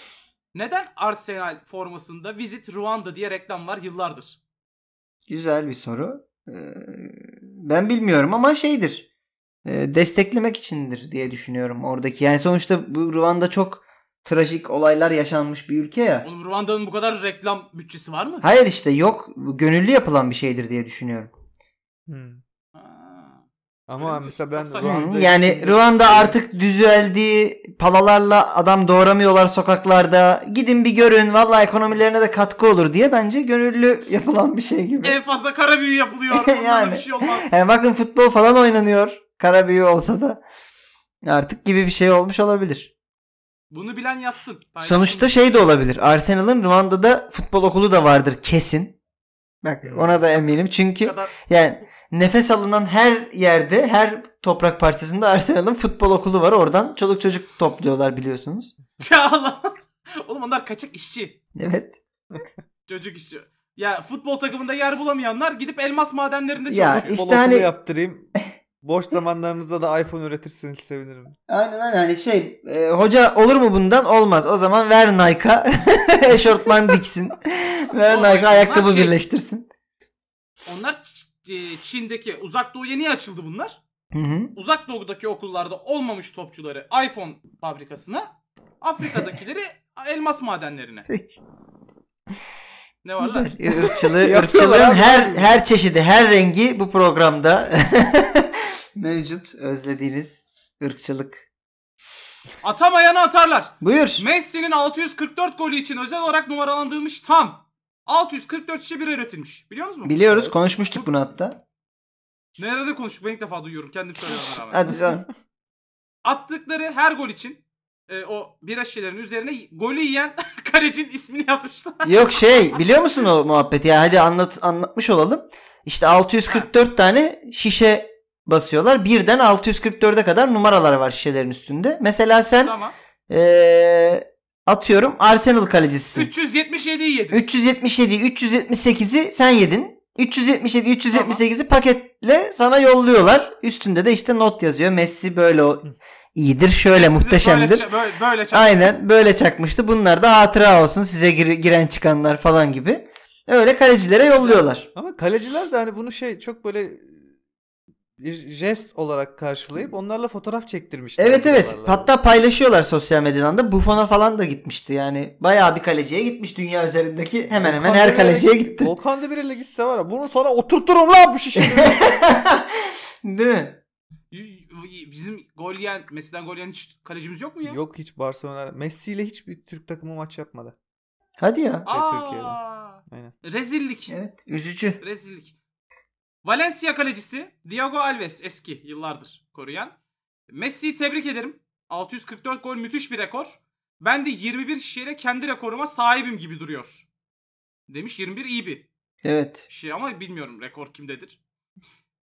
Neden Arsenal formasında Visit Ruanda diye reklam var yıllardır? Güzel bir soru. Ee, Ben bilmiyorum ama şeydir. Ee, Desteklemek içindir diye düşünüyorum oradaki. Yani sonuçta bu Ruanda çok trajik olaylar yaşanmış bir ülke ya. Oğlum Ruanda'nın bu kadar reklam bütçesi var mı? Hayır işte yok. Gönüllü yapılan bir şeydir diye düşünüyorum. Hmm. Ama Öyle mesela ben. Ruanda Yani Ruanda artık düzeldi. Palalarla adam doğuramıyorlar sokaklarda. Gidin bir görün. Vallahi ekonomilerine de katkı olur diye bence gönüllü yapılan bir şey gibi. En fazla kara büyü yapılıyor. Yani. bir şey olmaz. Yani bakın futbol falan oynanıyor. Kara büyü olsa da artık gibi bir şey olmuş olabilir. Bunu bilen yazsın. Paylaşsın. Sonuçta şey de olabilir. Arsenal'ın Ruanda'da futbol okulu da vardır kesin. Bak ona da eminim. Çünkü kadar yani nefes alınan her yerde, her toprak parçasında Arsenal'ın futbol okulu var. Oradan çoluk çocuk topluyorlar biliyorsunuz. Ya Allah. Oğlum onlar kaçak işçi. Evet. Çocuk işçi. Ya futbol takımında yer bulamayanlar gidip elmas madenlerinde Ya, çalışıyor. Futbol İşte okulu hani- yaptırayım. Boş zamanlarınızda da iPhone üretirseniz sevinirim. Aynen aynen hani şey e, hoca olur mu bundan olmaz. O zaman ver Nike'a eşortman diksin. ver Nike'a ayakkabı şey- birleştirsin. Onlar e, Çin'deki uzak doğuya niye açıldı bunlar? Hı hı. Uzak doğudaki okullarda olmamış topçuları iPhone fabrikasına, Afrika'dakileri elmas madenlerine. Peki. Ne var lan? Irkçılığı, ırkçılığın her her çeşidi, her rengi bu programda mevcut. Özlediğiniz ırkçılık. Atamayanı atarlar. Buyur. Messi'nin 644 golü için özel olarak numaralandırılmış tam 644 şişe bira üretilmiş. Biliyor musunuz? Biliyoruz konuşmuştuk bunu hatta. Nerede konuştuk? Ben ilk defa duyuyorum. Kendim rağmen. Hadi canım. Attıkları her gol için e, o bira şişelerinin üzerine golü yiyen kalecinin ismini yazmışlar. Yok şey biliyor musun o muhabbeti ya hadi anlat anlatmış olalım. İşte 644 tane şişe basıyorlar. Birden 644'e kadar numaralar var şişelerin üstünde. Mesela sen tamam. eee, atıyorum Arsenal kalecisisin. 377'yi yedi. 377 378'i sen yedin. 377 378'i paketle sana yolluyorlar. Üstünde de işte not yazıyor. Messi böyle o iyidir, şöyle Sizi muhteşemdir. Böyle, ça- böyle, böyle çak- Aynen böyle çakmıştı. Bunlar da hatıra olsun size gir- giren çıkanlar falan gibi. Öyle kalecilere yolluyorlar. Ama kaleciler de hani bunu şey çok böyle bir jest olarak karşılayıp onlarla fotoğraf çektirmişler. Evet evet. Hatta paylaşıyorlar sosyal medyadan da. Buffon'a falan da gitmişti yani. Bayağı bir kaleciye gitmiş dünya üzerindeki. Hemen hemen Volkan her kaleciye git- gitti. Volkan Demirel'e gitse var ya bunu sonra oturturum lan bu şişeyi. Değil mi? Bizim gol yiyen, Messi'den gol yiyen hiç kalecimiz yok mu ya? Yok hiç Barcelona. Messi ile hiçbir Türk takımı maç yapmadı. Hadi ya. Aa, Türkiye'de. Aynen. Rezillik. Evet. Üzücü. Rezillik. Valencia kalecisi Diego Alves eski yıllardır koruyan. Messi'yi tebrik ederim. 644 gol müthiş bir rekor. Ben de 21 şişeyle kendi rekoruma sahibim gibi duruyor. Demiş 21 iyi bir Evet. şey ama bilmiyorum rekor kimdedir.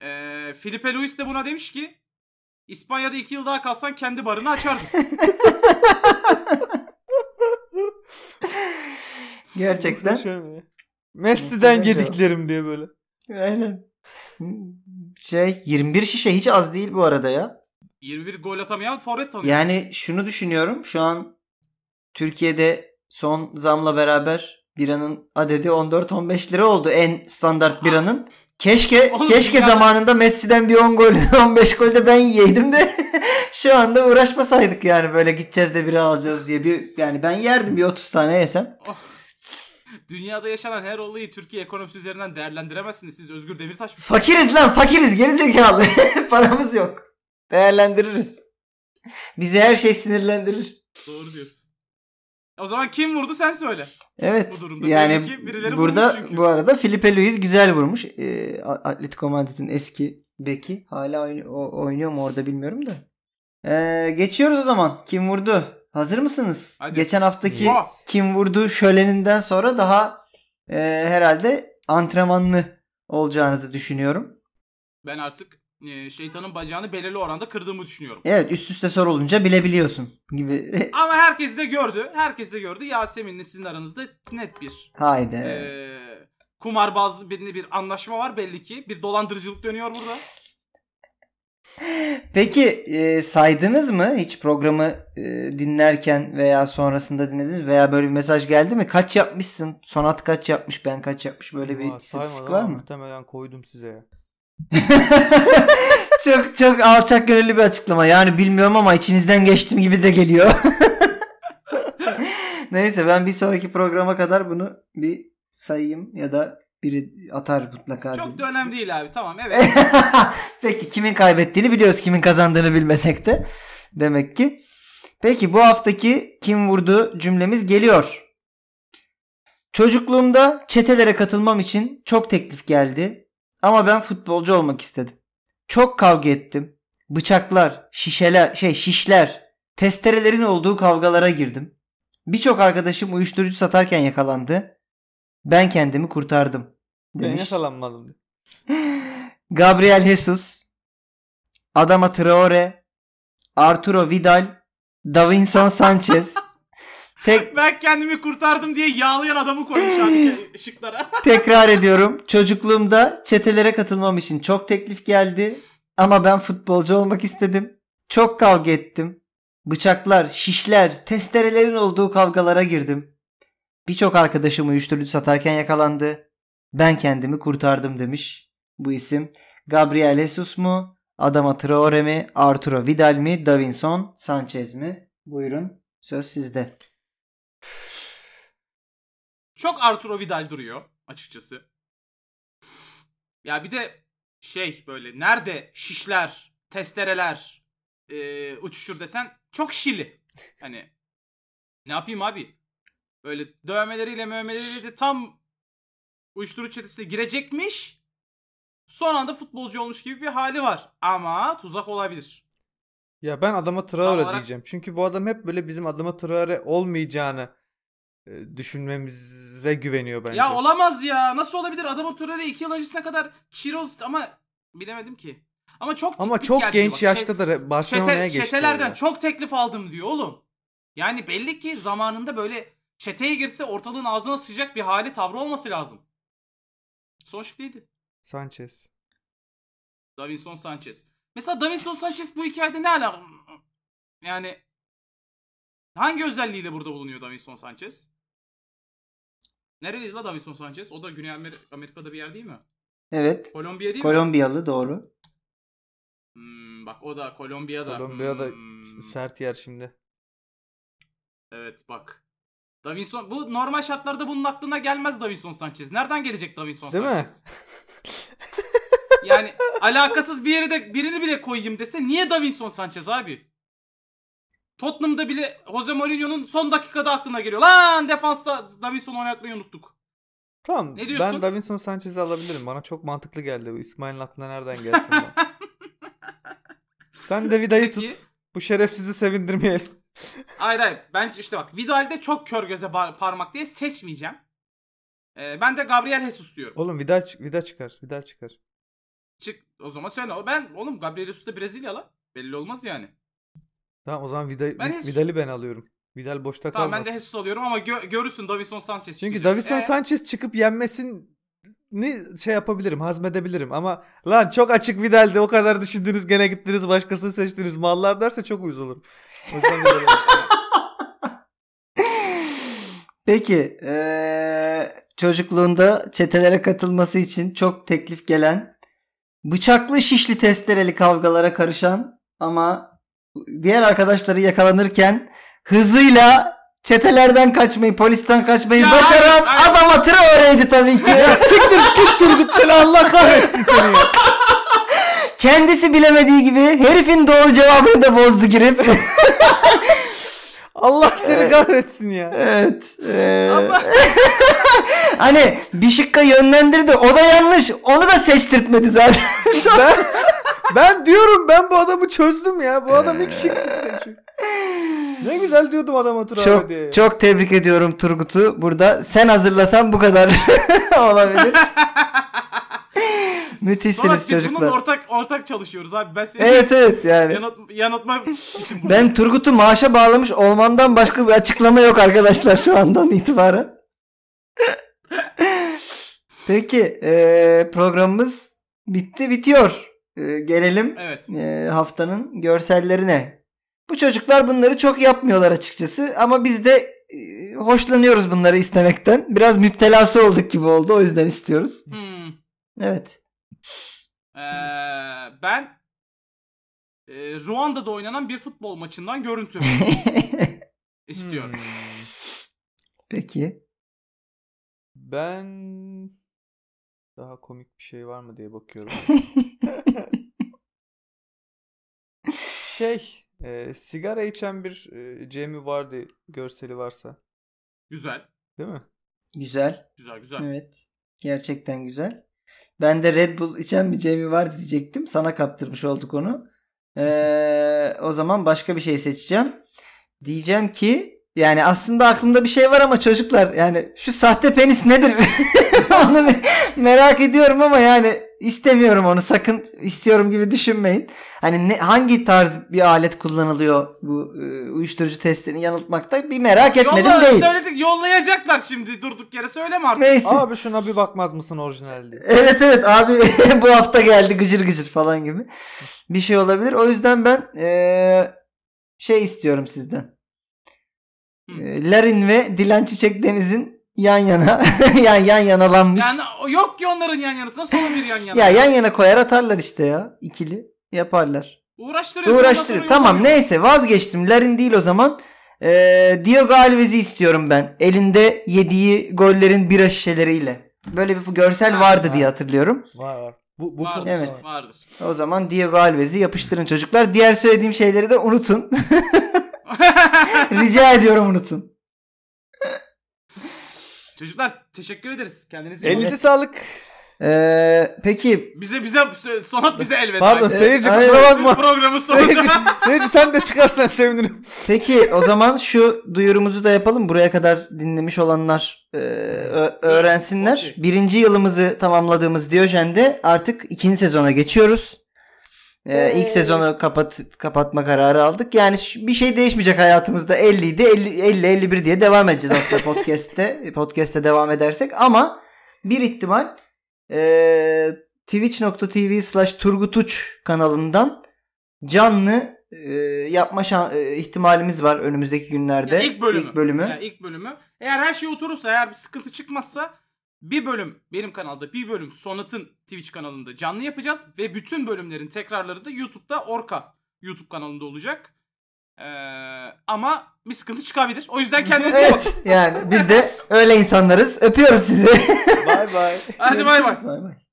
Ee, Felipe Luis de buna demiş ki İspanya'da 2 yıl daha kalsan kendi barını açardın. Gerçekten. Messi'den yediklerim diye böyle. Aynen. Şey 21 şişe hiç az değil bu arada ya. 21 gol atamayan forvet tanıyor. Yani şunu düşünüyorum. Şu an Türkiye'de son zamla beraber biranın adedi 14-15 lira oldu en standart biranın. Keşke Oğlum keşke dünyada- zamanında Messi'den bir 10 gol 15 gol de ben yiyeydim de şu anda uğraşmasaydık yani böyle gideceğiz de bira alacağız diye bir yani ben yerdim bir 30 tane yesem. Dünyada yaşanan her olayı Türkiye ekonomisi üzerinden değerlendiremezsiniz. Siz Özgür Demirtaş mısınız? Fakiriz lan fakiriz gerizekalı. Paramız yok. Değerlendiririz. Bizi her şey sinirlendirir. Doğru diyorsun. O zaman kim vurdu sen söyle. Evet. Bu durumda yani ki birileri burada çünkü. bu arada Felipe Luis güzel vurmuş. A- Atletico Madrid'in eski beki. Hala oyn- o- oynuyor mu orada bilmiyorum da. Ee, geçiyoruz o zaman. Kim vurdu? Hazır mısınız? Hadi. Geçen haftaki Vah! kim vurdu şöleninden sonra daha e, herhalde antrenmanlı olacağınızı düşünüyorum. Ben artık e, şeytanın bacağını belirli oranda kırdığımı düşünüyorum. Evet üst üste sorulunca bilebiliyorsun gibi. Ama herkes de gördü. Herkes de gördü. Yasemin'le sizin aranızda net bir Haydi. e, kumarbazlı bir, bir anlaşma var belli ki. Bir dolandırıcılık dönüyor burada. Peki e, saydınız mı hiç programı e, dinlerken veya sonrasında dinlediniz veya böyle bir mesaj geldi mi? Kaç yapmışsın? Sonat kaç yapmış? Ben kaç yapmış? Böyle bir Aa, istatistik var mı? Muhtemelen koydum size ya. çok çok alçak gönüllü bir açıklama. Yani bilmiyorum ama içinizden geçtim gibi de geliyor. Neyse ben bir sonraki programa kadar bunu bir sayayım ya da biri atar mutlaka. Çok da önemli değil abi. Tamam evet. Peki kimin kaybettiğini biliyoruz. Kimin kazandığını bilmesek de. Demek ki. Peki bu haftaki kim vurdu cümlemiz geliyor. Çocukluğumda çetelere katılmam için çok teklif geldi. Ama ben futbolcu olmak istedim. Çok kavga ettim. Bıçaklar, şişeler, şey şişler, testerelerin olduğu kavgalara girdim. Birçok arkadaşım uyuşturucu satarken yakalandı. Ben kendimi kurtardım. Ben Demiş. yakalanmadım. diye. Gabriel Jesus, Adama Traore, Arturo Vidal, Davinson Sanchez. Tek, ben kendimi kurtardım diye yağlayan adamı koymuş abi ışıklara. tekrar ediyorum. Çocukluğumda çetelere katılmam için çok teklif geldi. Ama ben futbolcu olmak istedim. Çok kavga ettim. Bıçaklar, şişler, testerelerin olduğu kavgalara girdim. Birçok arkadaşım uyuşturucu satarken yakalandı. Ben kendimi kurtardım demiş bu isim. Gabriel Jesus mu? Adama Traore mi? Arturo Vidal mi? Davinson Sanchez mi? Buyurun söz sizde. Çok Arturo Vidal duruyor açıkçası. Ya bir de şey böyle nerede şişler, testereler e, uçuşur desen çok şili. Hani ne yapayım abi? Böyle dövmeleriyle mövmeleriyle de tam uyuşturucu çetesine girecekmiş. Son anda futbolcu olmuş gibi bir hali var. Ama tuzak olabilir. Ya ben adama Traore olarak- diyeceğim. Çünkü bu adam hep böyle bizim adama Traore olmayacağını e, düşünmemize güveniyor bence. Ya olamaz ya. Nasıl olabilir? Adamın Turel'e 2 yıl öncesine kadar Çiroz ama bilemedim ki. Ama çok Ama çok genç bak. yaşta da Çete- Barcelona'ya geçti. çetelerden ya. çok teklif aldım diyor oğlum. Yani belli ki zamanında böyle çeteye girse ortalığın ağzına sıcak bir hali tavrı olması lazım. Son şık neydi? Sanchez. Davinson Sanchez. Mesela Davinson Sanchez bu hikayede ne alaka? Yani hangi özelliğiyle burada bulunuyor Davinson Sanchez? Nereliydi la Davinson Sanchez? O da Güney Amer- Amerika'da bir yer değil mi? Evet. Kolombiya değil mi? Kolombiyalı doğru. Hmm, bak o da Kolombiya'da. Kolombiya'da Hmm, sert yer şimdi. Evet bak. Davinson bu normal şartlarda bunun aklına gelmez Davinson Sanchez. Nereden gelecek Davinson Değil mi? Sanchez? Yani alakasız bir yere de birini bile koyayım dese niye Davinson Sanchez abi? Tottenham'da bile Jose Mourinho'nun son dakikada aklına geliyor. Lan defansta Davinson oynatmayı unuttuk. Tamam. Ne diyorsun? Ben Davinson Sanchez'i alabilirim. Bana çok mantıklı geldi bu. İsmail'in aklına nereden gelsin bu? Sen de Vida'yı tut. Bu şerefsizi sevindirmeyelim. Hayır hayır. Ben işte bak Vidal'de çok kör göze parmak diye seçmeyeceğim. Ee, ben de Gabriel Jesus diyorum. Oğlum Vida, çık- Vida çıkar. Vida çıkar. Çık o zaman söyle. Ben oğlum Gabriel Jesus da Brezilyalı. Belli olmaz yani. Tamam o zaman Vida, Ben Jesus- Vidal'i ben alıyorum. Vidal boşta Tamam kalmasın. ben de Jesus alıyorum ama gö- görürsün Davinson Sanchez Çünkü çıkacak. Davison Ee, Sanchez çıkıp yenmesini şey yapabilirim, hazmedebilirim ama lan çok açık Vidal'di o kadar düşündünüz gene gittiniz başkasını seçtiniz mallar derse çok uyuz olurum. Peki eee, çocukluğunda çetelere katılması için çok teklif gelen bıçaklı şişli testereli kavgalara karışan ama diğer arkadaşları yakalanırken hızıyla çetelerden kaçmayı polisten kaçmayı Ya başaran hayır, hayır. adam Traore'ydi tabii ki. ya siktir git Turgut seni Allah kahretsin seni ya. Kendisi bilemediği gibi herifin doğru cevabını da bozdu girip. Allah seni kahretsin ya. evet. Ama- hani bir şıkka yönlendirdi o da yanlış onu da seçtirtmedi zaten. Ben, ben diyorum ben bu adamı çözdüm ya. Bu adam ilk şık. Ne güzel diyordum adama Traore Çok diye. çok tebrik ediyorum Turgut'u. Burada sen hazırlasan bu kadar olabilir. Sonra Müthişsiniz biz bunun çocuklar. ortak ortak çalışıyoruz abi. Ben seni Evet evet yani. yanıt, yanıltma için buradayım. Ben Turgut'u maaşa bağlamış olmandan başka bir açıklama yok arkadaşlar şu andan itibaren. Peki eee, programımız bitti bitiyor. Eee, gelelim Evet. eee, haftanın görsellerine. Bu çocuklar bunları çok yapmıyorlar açıkçası ama biz de eee, hoşlanıyoruz bunları istemekten. Biraz müptelası olduk gibi oldu o yüzden istiyoruz. Hmm. Evet. Ee, ben e, Ruanda'da oynanan bir futbol maçından görüntü istiyorum. Hmm. Peki. Ben daha komik bir şey var mı diye bakıyorum. şey, e, sigara içen bir e, Jamie Vardy görseli varsa, Güzel. değil mi? güzel. Güzel güzel. Evet. Gerçekten güzel. Ben de Red Bull içen bir Jamie var diyecektim. Sana kaptırmış olduk onu. Ee, o zaman başka bir şey seçeceğim. Diyeceğim ki yani aslında aklımda bir şey var ama çocuklar yani şu sahte penis nedir? onu merak ediyorum ama yani istemiyorum onu sakın istiyorum gibi düşünmeyin. Hani ne, hangi tarz bir alet kullanılıyor bu e, uyuşturucu testini yanıltmakta bir merak etmedim Yolla, değil. söyledik yollayacaklar şimdi durduk yere söyleme artık. Neyse. Abi şuna bir bakmaz mısın orijinal diye. Evet evet abi bu hafta geldi gıcır gıcır falan gibi. Bir şey olabilir. O yüzden ben eee, şey istiyorum sizden. Hı. Eee, Larin ve Dilan Çiçek Deniz'in yan yana yan yan yanalanmış. Yani yok ki onların yan yanısı. Nasıl olabilir yan yana? ya yan yana koyar atarlar işte ya. ikili yaparlar. Uğraştırır. sonra Tamam neyse vazgeçtim. Larin değil o zaman. Eee Diogo Alves'i istiyorum ben. Elinde yediği gollerin bira şişeleriyle. Böyle bir görsel vardı ha. diye hatırlıyorum. Var var. Bu, bu Vardır, Evet. Vardır. O zaman Diego Alves'i yapıştırın çocuklar. Diğer söylediğim şeyleri de unutun. Rica ediyorum unutun. Çocuklar teşekkür ederiz. Kendinize iyi Elinize bakın. sağlık. Ee, peki Bize bize Sonat bize elveda. Pardon etti. seyirci Aynen. kusura bakma. Programın Seyirci, sonunda. seyirci sen de çıkarsan sevinirim. Peki o zaman şu duyurumuzu da yapalım. Buraya kadar dinlemiş olanlar e, öğrensinler. Birinci yılımızı tamamladığımız Diyojen'de artık ikinci sezona geçiyoruz. E, ilk sezonu kapat kapatma kararı aldık. Yani bir şey değişmeyecek hayatımızda. 50 idi 50 50 51 diye devam edeceğiz aslında podcast'te. podcast'te devam edersek ama bir ihtimal e, twitch.tv slash turgutuç kanalından canlı e, yapma şan- e, ihtimalimiz var önümüzdeki günlerde. Ya ilk bölümü. İlk bölümü. Ya ilk bölümü. Eğer her şey oturursa, eğer bir sıkıntı çıkmazsa bir bölüm benim kanalda, bir bölüm Sonat'ın Twitch kanalında canlı yapacağız ve bütün bölümlerin tekrarları da YouTube'da Orka YouTube kanalında olacak. Ee, ama bir sıkıntı çıkabilir. O yüzden kendinize iyi bakın. Evet yani biz de öyle insanlarız. Öpüyoruz sizi. Bay bay. Hadi bay bay. Bay bay.